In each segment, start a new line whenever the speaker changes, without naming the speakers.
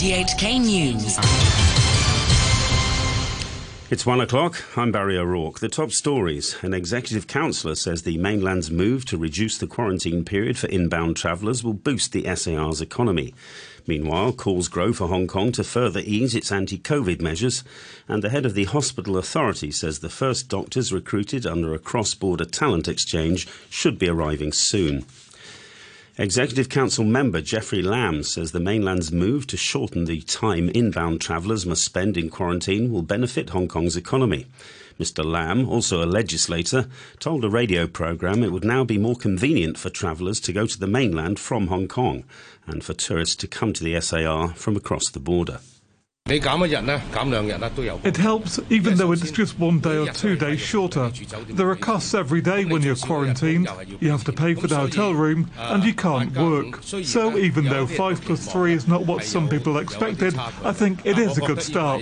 RTHK News.
It's one o'clock. I'm Barry O'Rourke. The top stories. An executive councillor says the mainland's move to reduce the quarantine period for inbound travellers will boost the SAR's economy. Meanwhile, calls grow for Hong Kong to further ease its anti COVID measures, and the head of the hospital authority says the first doctors recruited under a cross border talent exchange should be arriving soon. Executive Council member Jeffrey Lam says the mainland's move to shorten the time inbound travellers must spend in quarantine will benefit Hong Kong's economy. Mr. Lam, also a legislator, told a radio programme it would now be more convenient for travellers to go to the mainland from Hong Kong and for tourists to come to the SAR from across the border.
It helps even though it's just one day or two days shorter. There are costs every day when you're quarantined. You have to pay for the hotel room and you can't work. So even though 5 plus 3 is not what some people expected, I think it is a good start.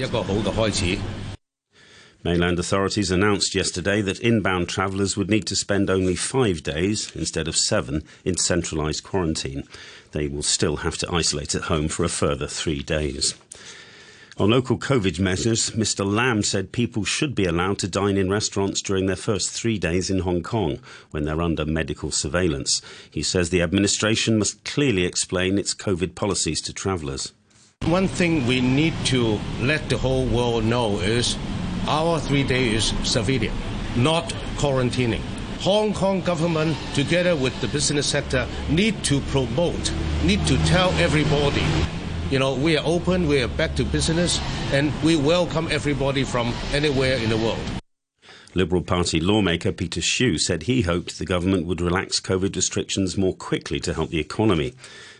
Mainland authorities announced yesterday that inbound travellers would need to spend only five days instead of seven in centralised quarantine. They will still have to isolate at home for a further three days. On local COVID measures, Mr. Lam said people should be allowed to dine in restaurants during their first three days in Hong Kong when they're under medical surveillance. He says the administration must clearly explain its COVID policies to travellers.
One thing we need to let the whole world know is our three days is civilian, not quarantining. Hong Kong government, together with the business sector, need to promote, need to tell everybody you know, we are open, we are back to business, and we welcome everybody from anywhere in the world.
Liberal Party lawmaker Peter Shiu said he hoped the government would relax COVID restrictions more quickly to help the economy.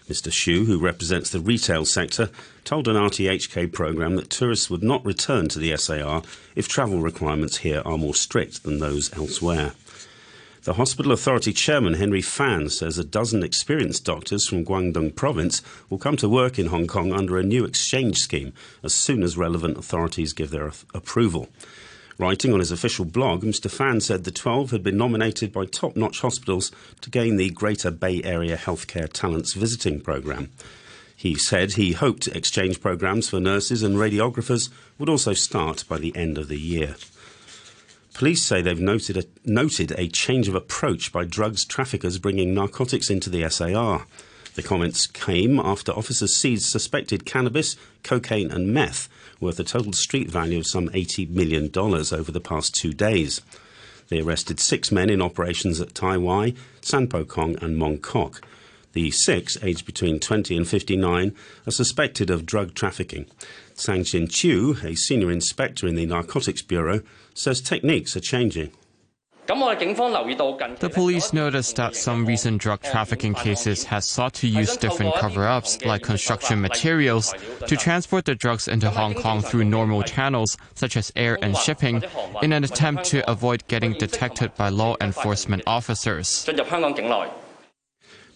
Mr. Shiu, who represents the retail sector, told an RTHK programme that tourists would not return to the SAR if travel requirements here are more strict than those elsewhere. The Hospital Authority Chairman Henry Fan says a dozen experienced doctors from Guangdong Province will come to work in Hong Kong under a new exchange scheme as soon as relevant authorities give their approval. Writing on his official blog, Mr. Fan said the 12 had been nominated by top notch hospitals to gain the Greater Bay Area Healthcare Talents Visiting Programme. He said he hoped exchange programs for nurses and radiographers would also start by the end of the year. Police say they've noted a, noted a change of approach by drugs traffickers bringing narcotics into the SAR. The comments came after officers seized suspected cannabis, cocaine, and meth, worth a total street value of some $80 million over the past two days. They arrested six men in operations at Tai Wai, San Po Kong, and Mong Kok. The six, aged between 20 and 59, are suspected of drug trafficking. Sang Chin Chiu, a senior inspector in the Narcotics Bureau, says techniques are changing.
The police noticed that some recent drug trafficking cases has sought to use different cover-ups like construction materials to transport the drugs into Hong Kong through normal channels such as air and shipping in an attempt to avoid getting detected by law enforcement officers.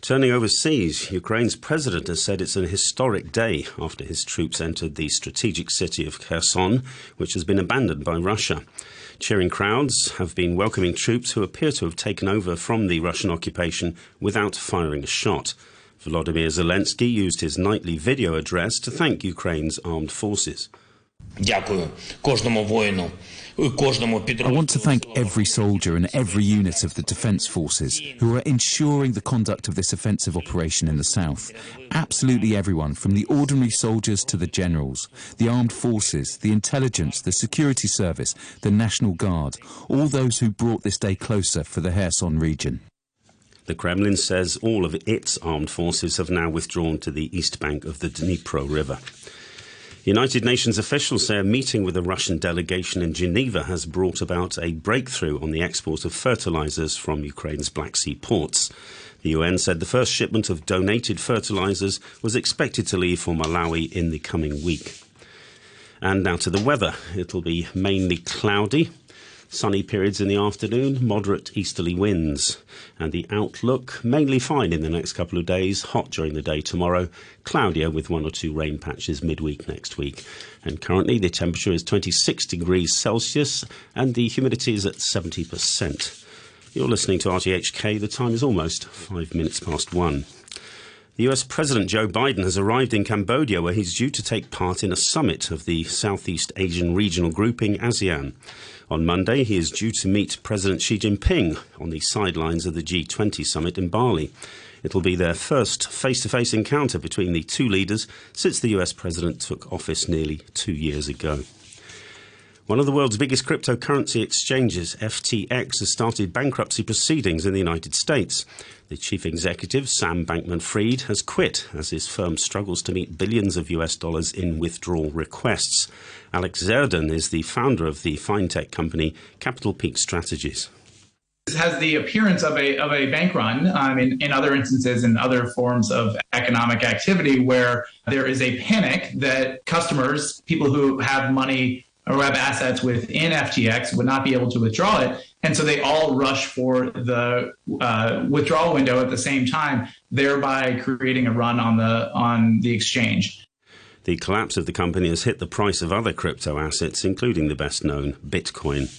Turning overseas, Ukraine's president has said it's an historic day after his troops entered the strategic city of Kherson, which has been abandoned by Russia. Cheering crowds have been welcoming troops who appear to have taken over from the Russian occupation without firing a shot. Volodymyr Zelensky used his nightly video address to thank Ukraine's armed forces.
I want to thank every soldier and every unit of the Defence Forces who are ensuring the conduct of this offensive operation in the south. Absolutely everyone, from the ordinary soldiers to the generals, the armed forces, the intelligence, the security service, the National Guard, all those who brought this day closer for the Kherson region.
The Kremlin says all of its armed forces have now withdrawn to the east bank of the Dnipro River. United Nations officials say a meeting with a Russian delegation in Geneva has brought about a breakthrough on the export of fertilizers from Ukraine's Black Sea ports. The UN said the first shipment of donated fertilizers was expected to leave for Malawi in the coming week. And now to the weather. It'll be mainly cloudy Sunny periods in the afternoon, moderate easterly winds. And the outlook mainly fine in the next couple of days, hot during the day tomorrow, cloudier with one or two rain patches midweek next week. And currently the temperature is 26 degrees Celsius and the humidity is at 70%. You're listening to RTHK. The time is almost five minutes past one. The US President Joe Biden has arrived in Cambodia where he's due to take part in a summit of the Southeast Asian regional grouping ASEAN. On Monday, he is due to meet President Xi Jinping on the sidelines of the G20 summit in Bali. It'll be their first face to face encounter between the two leaders since the US president took office nearly two years ago. One of the world's biggest cryptocurrency exchanges, FTX, has started bankruptcy proceedings in the United States. The chief executive, Sam Bankman Fried, has quit as his firm struggles to meet billions of US dollars in withdrawal requests. Alex Zerden is the founder of the fintech company Capital Peak Strategies.
This has the appearance of a, of a bank run um, in, in other instances in other forms of economic activity where there is a panic that customers, people who have money or who have assets within FTX would not be able to withdraw it. And so they all rush for the uh, withdrawal window at the same time, thereby creating a run on the on the exchange.
The collapse of the company has hit the price of other crypto assets, including the best known Bitcoin.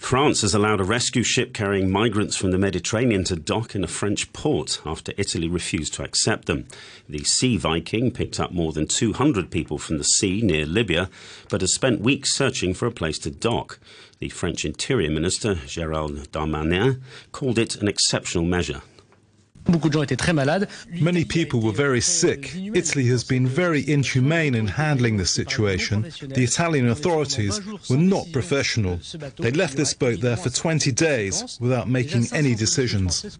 France has allowed a rescue ship carrying migrants from the Mediterranean to dock in a French port after Italy refused to accept them. The Sea Viking picked up more than 200 people from the sea near Libya, but has spent weeks searching for a place to dock. The French Interior Minister, Gérald Darmanin, called it an exceptional measure.
Many people were very sick. Italy has been very inhumane in handling the situation. The Italian authorities were not professional. They left this boat there for 20 days without making any decisions.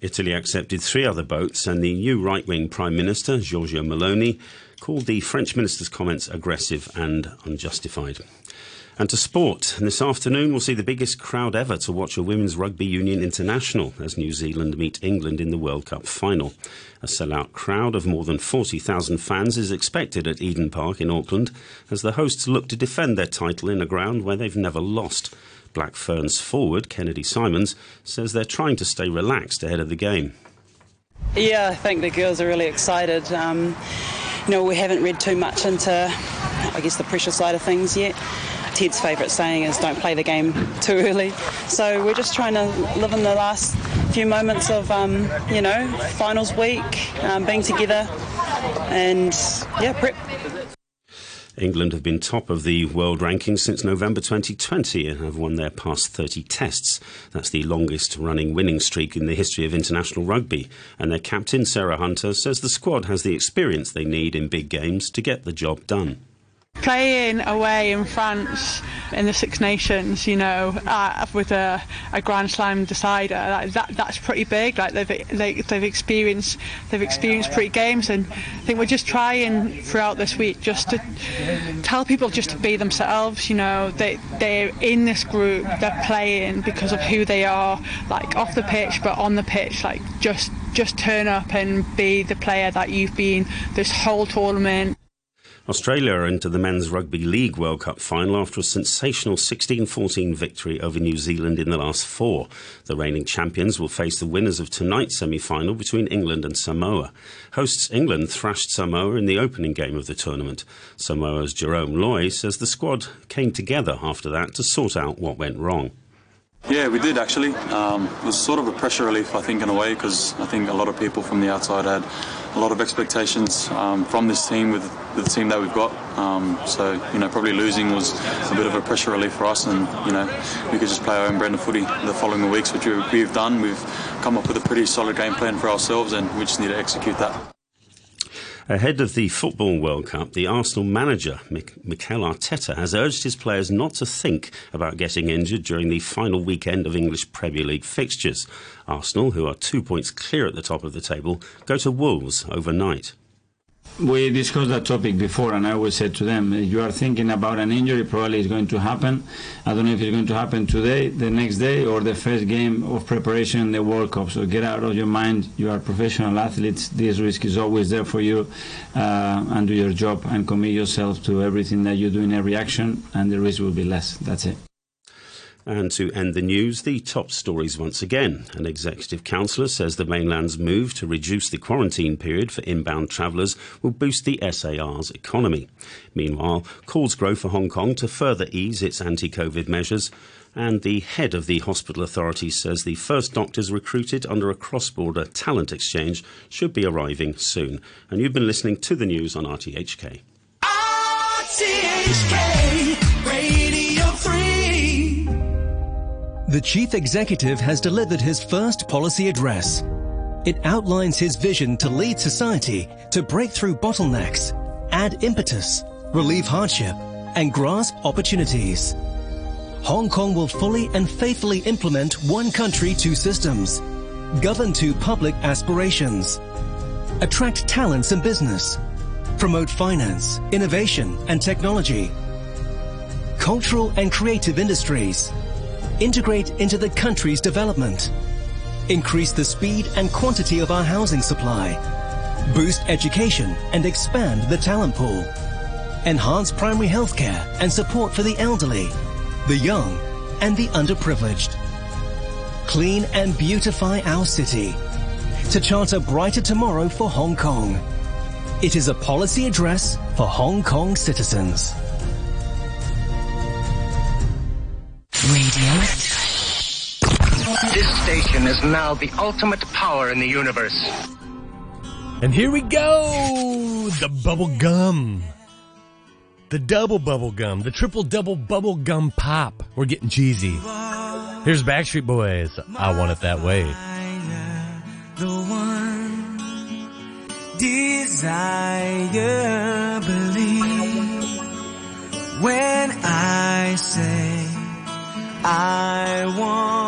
Italy accepted three other boats, and the new right wing Prime Minister, Giorgia Meloni, called the French minister's comments aggressive and unjustified. And to sport. This afternoon, we'll see the biggest crowd ever to watch a Women's Rugby Union International as New Zealand meet England in the World Cup final. A sellout crowd of more than 40,000 fans is expected at Eden Park in Auckland as the hosts look to defend their title in a ground where they've never lost. Black Ferns forward Kennedy Simons says they're trying to stay relaxed ahead of the game.
Yeah, I think the girls are really excited. Um, you know, we haven't read too much into, I guess, the pressure side of things yet. Ted's favourite saying is don't play the game too early. So we're just trying to live in the last few moments of, um, you know, finals week, um, being together, and yeah, prep.
England have been top of the world rankings since November 2020 and have won their past 30 tests. That's the longest running winning streak in the history of international rugby. And their captain, Sarah Hunter, says the squad has the experience they need in big games to get the job done.
Playing away in France in the Six Nations, you know, uh, with a, a Grand Slam decider, that, that, that's pretty big. Like they've they, have they have experienced they've experienced pretty games, and I think we're just trying throughout this week just to tell people just to be themselves. You know, they they're in this group, they're playing because of who they are, like off the pitch, but on the pitch, like just just turn up and be the player that you've been this whole tournament.
Australia are into the Men's Rugby League World Cup final after a sensational 16 14 victory over New Zealand in the last four. The reigning champions will face the winners of tonight's semi final between England and Samoa. Hosts England thrashed Samoa in the opening game of the tournament. Samoa's Jarome Luai says the squad came together after that to sort out what went wrong.
Yeah, we did actually. Um, it was sort of a pressure relief, I think, in a way, because I think a lot of people from the outside had a lot of expectations um, from this team with, the team that we've got. Um, so, you know, probably losing was a bit of a pressure relief for us, and you know, we could just play our own brand of footy the following weeks, which we've done. We've come up with a pretty solid game plan for ourselves, and we just need to execute that.
Ahead of the Football World Cup, the Arsenal manager, Mikel Arteta, has urged his players not to think about getting injured during the final weekend of English Premier League fixtures. Arsenal, who are two points clear at the top of the table, go to Wolves overnight.
We discussed that topic before, and I always said to them, you are thinking about an injury, probably it's going to happen. I don't know if it's going to happen today, the next day, or the first game of preparation in the World Cup. So get out of your mind. You are professional athletes. This risk is always there for you, uh, and do your job and commit yourself to everything that you do in every action, and the risk will be less. That's it.
And to end the news, the top stories once again. An executive councillor says the mainland's move to reduce the quarantine period for inbound travellers will boost the SAR's economy. Meanwhile, calls grow for Hong Kong to further ease its anti COVID measures. And the head of the hospital authority says the first doctors recruited under a cross border talent exchange should be arriving soon. And you've been listening to the news on RTHK.
RTHK The chief executive has delivered his first policy address. It outlines his vision to lead society to break through bottlenecks, add impetus, relieve hardship, and grasp opportunities. Hong Kong will fully and faithfully implement one country, two systems, govern to public aspirations, attract talents and business, promote finance, innovation and technology, cultural and creative industries, integrate into the country's development, increase the speed and quantity of our housing supply, boost education and expand the talent pool, enhance primary healthcare and support for the elderly, the young and the underprivileged. Clean and beautify our city to chart a brighter tomorrow for Hong Kong. It is a policy address for Hong Kong citizens.
Radio. This station is now the ultimate power in the universe.
And here we go! The bubble gum. The double bubble gum. The triple double bubble gum pop. We're getting cheesy. Here's Backstreet Boys. I want it that way.
The one desire believe when I say I want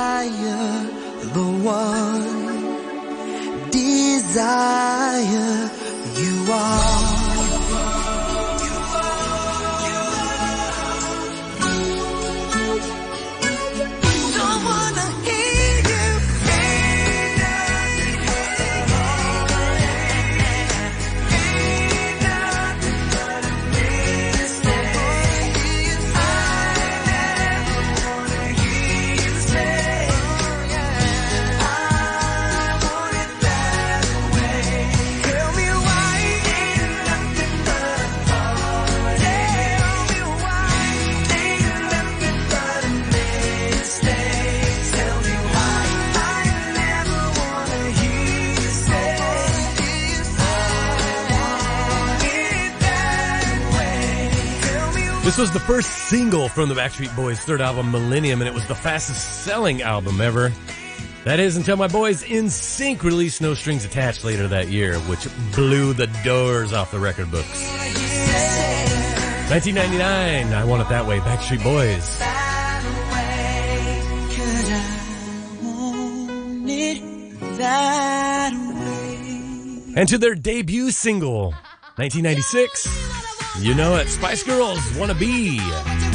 This was the first single from the Backstreet Boys' third album, Millennium, and it was the fastest selling album ever. That is until my boys NSYNC released No Strings Attached later that year, which blew the doors off the record books. 1999, I Want It That Way, Backstreet Boys. And to their debut single, 1996, you know it, Spice Girls
Wannabe.